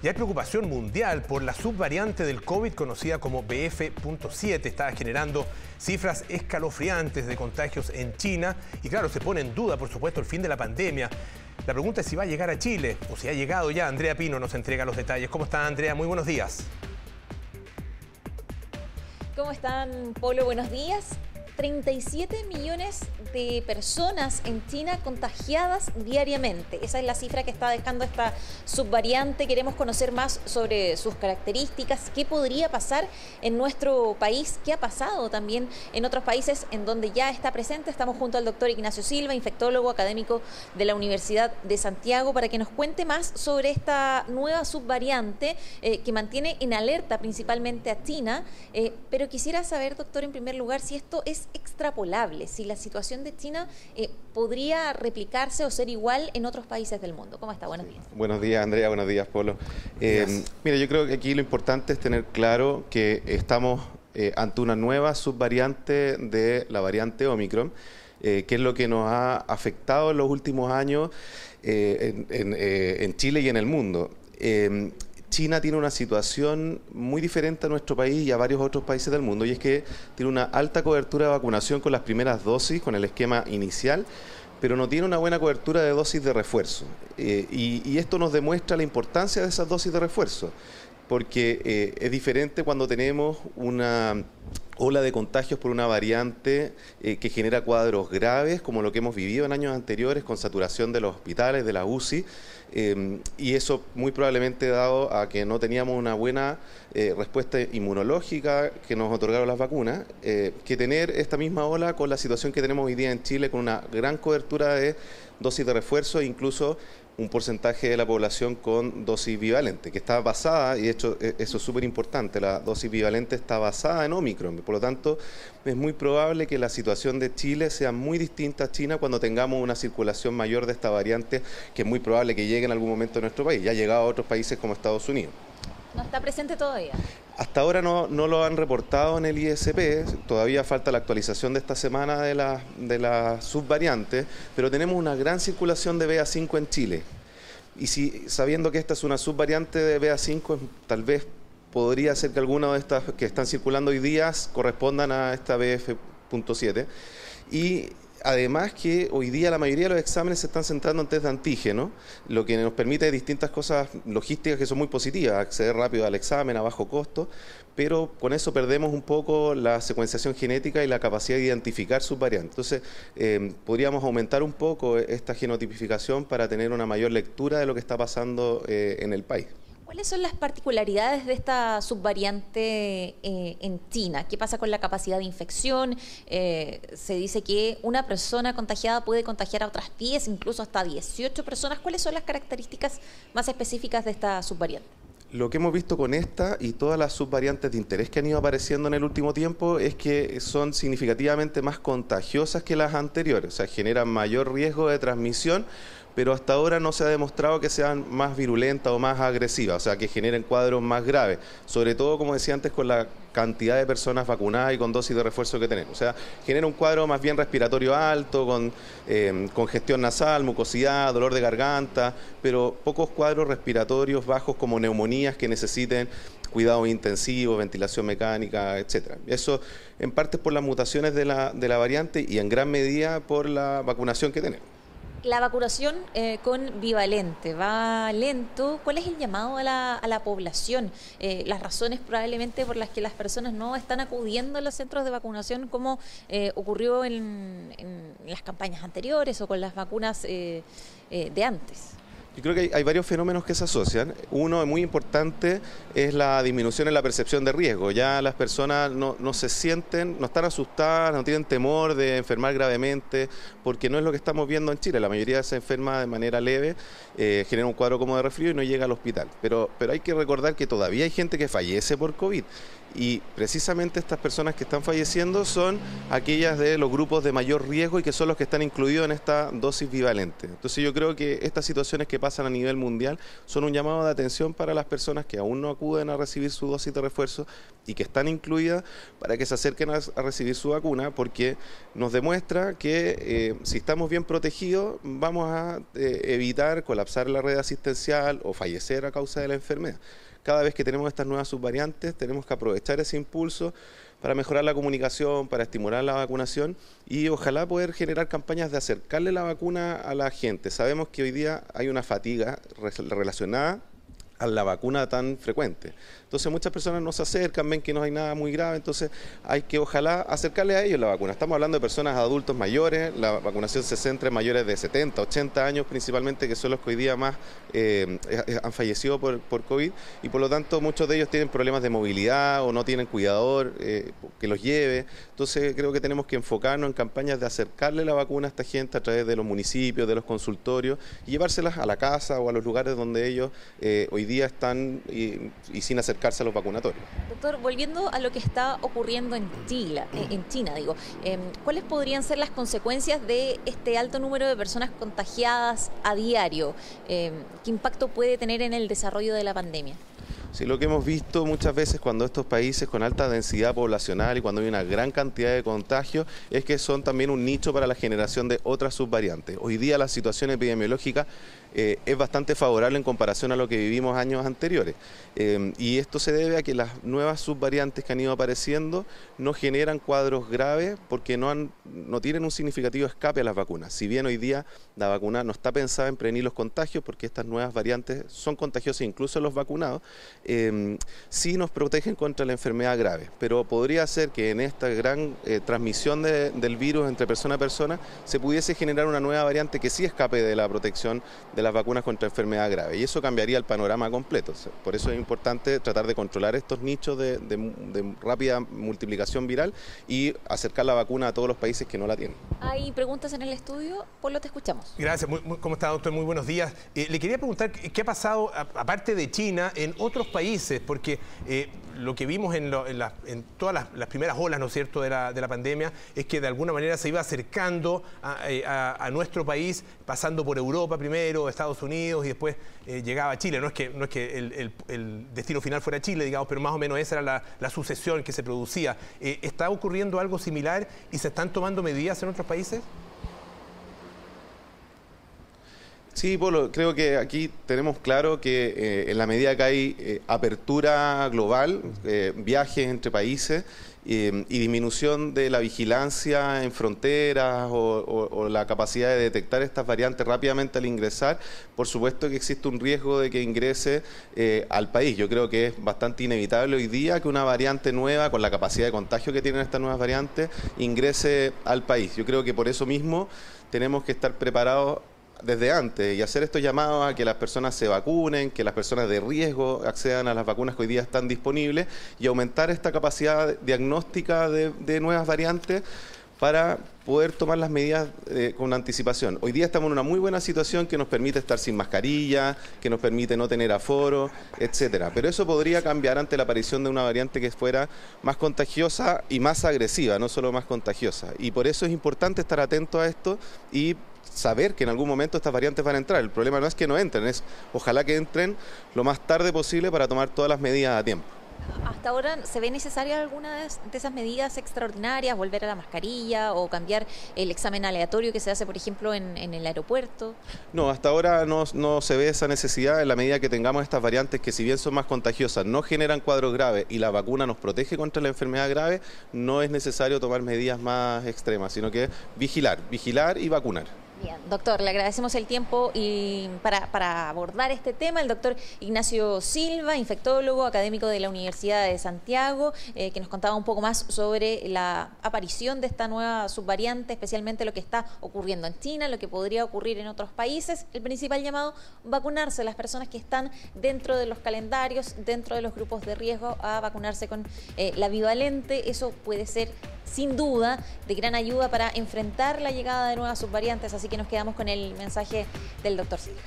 Y hay preocupación mundial por la subvariante del COVID conocida como BF.7. Está generando cifras escalofriantes de contagios en China y claro, se pone en duda, por supuesto, el fin de la pandemia. La pregunta es si va a llegar a Chile o si ha llegado ya. Andrea Pino nos entrega los detalles. ¿Cómo está Andrea? Muy buenos días. ¿Cómo están, Polo? Buenos días. 37 millones de personas en China contagiadas diariamente. Esa es la cifra que está dejando esta subvariante. Queremos conocer más sobre sus características, qué podría pasar en nuestro país, qué ha pasado también en otros países en donde ya está presente. Estamos junto al doctor Ignacio Silva, infectólogo académico de la Universidad de Santiago, para que nos cuente más sobre esta nueva subvariante eh, que mantiene en alerta principalmente a China. Eh, pero quisiera saber, doctor, en primer lugar, si esto es extrapolable, si la situación de China eh, podría replicarse o ser igual en otros países del mundo. ¿Cómo está? Buenos días. Buenos días, Andrea. Buenos días, Polo. Eh, mira, yo creo que aquí lo importante es tener claro que estamos eh, ante una nueva subvariante de la variante Omicron. que es lo que nos ha afectado en los últimos años en, en, Chile y en el mundo. China tiene una situación muy diferente a nuestro país y a varios otros países del mundo, y es que tiene una alta cobertura de vacunación con las primeras dosis, con el esquema inicial, pero no tiene una buena cobertura de dosis de refuerzo. Eh, y, esto nos demuestra la importancia de esas dosis de refuerzo, porque eh, es diferente cuando tenemos una ola de contagios por una variante eh, que genera cuadros graves, como lo que hemos vivido en años anteriores, con saturación de los hospitales, de la UCI, em, y eso muy probablemente dado a que no teníamos una buena eh, respuesta inmunológica que nos otorgaron las vacunas, que tener esta misma ola con la situación que tenemos hoy día en Chile, con una gran cobertura de dosis de refuerzo, incluso un porcentaje de la población con dosis bivalente, que está basada, y de hecho e, eso es súper importante, la dosis bivalente está basada en Omicron, por lo tanto es muy probable que la situación de Chile sea muy distinta a China cuando tengamos una circulación mayor de esta variante, que es muy probable que llegue en algún momento a nuestro país, ya ha llegado a otros países como Estados Unidos. ¿No está presente todavía? Hasta ahora no, no, lo han reportado en el ISP, todavía falta la actualización de esta semana de la, de la subvariante, pero tenemos una gran circulación de BA5 en Chile. Y si sabiendo que esta es una subvariante de BA5, tal vez podría ser que algunas de estas que están circulando hoy día correspondan a esta BF.7. Y además que hoy día la mayoría de los exámenes se están centrando en test de antígeno, lo que nos permite distintas cosas logísticas que son muy positivas, acceder rápido al examen a bajo costo, pero con eso perdemos un poco la secuenciación genética y la capacidad de identificar sus variantes. Entonces, eh, podríamos aumentar un poco esta genotipificación para tener una mayor lectura de lo que está pasando eh, en el país. ¿Cuáles son las particularidades de esta subvariante eh, en China? ¿Qué pasa con la capacidad de infección? Eh, se dice que una persona contagiada puede contagiar a otras 10, incluso hasta 18 personas. ¿Cuáles son las características más específicas de esta subvariante? Lo que hemos visto con esta y todas las subvariantes de interés que han ido apareciendo en el último tiempo es que son significativamente más contagiosas que las anteriores, o sea, generan mayor riesgo de transmisión pero hasta ahora no se ha demostrado que sean más virulentas o más agresivas, o sea, que generen cuadros más graves, sobre todo, como decía antes, con la cantidad de personas vacunadas y con dosis de refuerzo que tenemos. O sea, genera un cuadro más bien respiratorio alto, con eh, congestión nasal, mucosidad, dolor de garganta, pero pocos cuadros respiratorios bajos como neumonías que necesiten cuidado intensivo, ventilación mecánica, etcétera. Eso en parte por las mutaciones de la, de la variante y en gran medida por la vacunación que tenemos. La vacunación eh, con bivalente va lento. ¿Cuál es el llamado a la, población? Eh, las razones probablemente por las que las personas no están acudiendo a los centros de vacunación como eh, ocurrió en, en, las campañas anteriores o con las vacunas de antes. Yo creo que hay, varios fenómenos que se asocian. Uno muy importante es la disminución en la percepción de riesgo. Ya las personas no, se sienten, no están asustadas, no tienen temor de enfermar gravemente, porque no es lo que estamos viendo en Chile. La mayoría se enferma de manera leve, eh, genera un cuadro como de resfrío y no llega al hospital. Pero, pero hay que recordar que todavía hay gente que fallece por COVID y precisamente estas personas que están falleciendo son aquellas de los grupos de mayor riesgo y que son los que están incluidos en esta dosis bivalente. Entonces yo creo que estas situaciones que pasan a nivel mundial son un llamado de atención para las personas que aún no acuden a recibir su dosis de refuerzo y que están incluidas para que se acerquen a, recibir su vacuna porque nos demuestra que eh, si estamos bien protegidos vamos a eh, evitar colapsar la red asistencial o fallecer a causa de la enfermedad cada vez que tenemos estas nuevas subvariantes tenemos que aprovechar ese impulso para mejorar la comunicación, para estimular la vacunación y ojalá poder generar campañas de acercarle la vacuna a la gente. Sabemos que hoy día hay una fatiga relacionada a la vacuna tan frecuente. Entonces muchas personas no se acercan, ven que no hay nada muy grave, entonces hay que ojalá acercarle a ellos la vacuna. Estamos hablando de personas adultos mayores, la vacunación se centra en mayores de 70, 80 años principalmente, que son los que hoy día más eh, eh, han fallecido por, por, COVID y por lo tanto muchos de ellos tienen problemas de movilidad o no tienen cuidador eh, que los lleve. Entonces creo que tenemos que enfocarnos en campañas de acercarle la vacuna a esta gente a través de los municipios, de los consultorios y llevárselas a la casa o a los lugares donde ellos hoy día están y, y sin acercar a los vacunatorios. Doctor, volviendo a lo que está ocurriendo en China, eh, en China digo, em, ¿cuáles podrían ser las consecuencias de este alto número de personas contagiadas a diario? Em, ¿Qué impacto puede tener en el desarrollo de la pandemia? Sí, lo que hemos visto muchas veces cuando estos países con alta densidad poblacional y cuando hay una gran cantidad de contagios es que son también un nicho para la generación de otras subvariantes. Hoy día la situación epidemiológica eh, es bastante favorable en comparación a lo que vivimos años anteriores. Eh, y esto se debe a que las nuevas subvariantes que han ido apareciendo no generan cuadros graves porque no, han, no tienen un significativo escape a las vacunas. Si bien hoy día la vacuna no está pensada en prevenir los contagios porque estas nuevas variantes son contagiosas incluso los vacunados, eh, sí nos protegen contra la enfermedad grave, pero podría ser que en esta gran eh, transmisión del virus entre persona a persona se pudiese generar una nueva variante que sí escape de la protección de las vacunas contra enfermedad grave y eso cambiaría el panorama completo. Por eso es importante tratar de controlar estos nichos de, rápida multiplicación viral y acercar la vacuna a todos los países que no la tienen. Hay preguntas en el estudio, Polo, te escuchamos. Gracias, ¿cómo está doctor? Muy buenos días. Eh, le quería preguntar qué ha pasado, aparte de China, en otros países, porque eh, lo que vimos en, todas las, primeras olas, ¿no es cierto?, de la, pandemia, es que de alguna manera se iba acercando a, eh, nuestro país, pasando por Europa primero, Estados Unidos y después eh, llegaba a Chile. No es que, no es que el, destino final fuera Chile, digamos, pero más o menos esa era la, sucesión que se producía. ¿Está ocurriendo algo similar y se están tomando medidas en otros países? Sí, Polo, creo que aquí tenemos claro que eh, en la medida que hay eh, apertura global, eh, viajes entre países y disminución de la vigilancia en fronteras o, la capacidad de detectar estas variantes rápidamente al ingresar, por supuesto que existe un riesgo de que ingrese al país. Yo creo que es bastante inevitable hoy día que una variante nueva, con la capacidad de contagio que tienen estas nuevas variantes, ingrese al país. Yo creo que por eso mismo tenemos que estar preparados desde antes y hacer estos llamados a que las personas se vacunen, que las personas de riesgo accedan a las vacunas que hoy día están disponibles y aumentar esta capacidad diagnóstica de, nuevas variantes para poder tomar las medidas eh, con anticipación. Hoy día estamos en una muy buena situación que nos permite estar sin mascarilla, que nos permite no tener aforo, etcétera. Pero eso podría cambiar ante la aparición de una variante que fuera más contagiosa y más agresiva, no solo más contagiosa. Y por eso es importante estar atento a esto y saber que en algún momento estas variantes van a entrar. El problema no es que no entren, es ojalá que entren lo más tarde posible para tomar todas las medidas a tiempo. ¿Hasta ahora se ve necesaria alguna de esas medidas extraordinarias, volver a la mascarilla o cambiar el examen aleatorio que se hace, por ejemplo, en, el aeropuerto? No, hasta ahora no, no, se ve esa necesidad en la medida que tengamos estas variantes que si bien son más contagiosas, no generan cuadros graves y la vacuna nos protege contra la enfermedad grave, no es necesario tomar medidas más extremas, sino que vigilar, vigilar y vacunar. Bien, doctor, le agradecemos el tiempo y para, abordar este tema, el doctor Ignacio Silva, infectólogo, académico de la Universidad de Santiago, eh, que nos contaba un poco más sobre la aparición de esta nueva subvariante, especialmente lo que está ocurriendo en China, lo que podría ocurrir en otros países. El principal llamado, vacunarse, las personas que están dentro de los calendarios, dentro de los grupos de riesgo, a vacunarse con eh, la bivalente. Eso puede ser sin duda de gran ayuda para enfrentar la llegada de nuevas subvariantes. Así que nos quedamos con el mensaje del doctor Silva.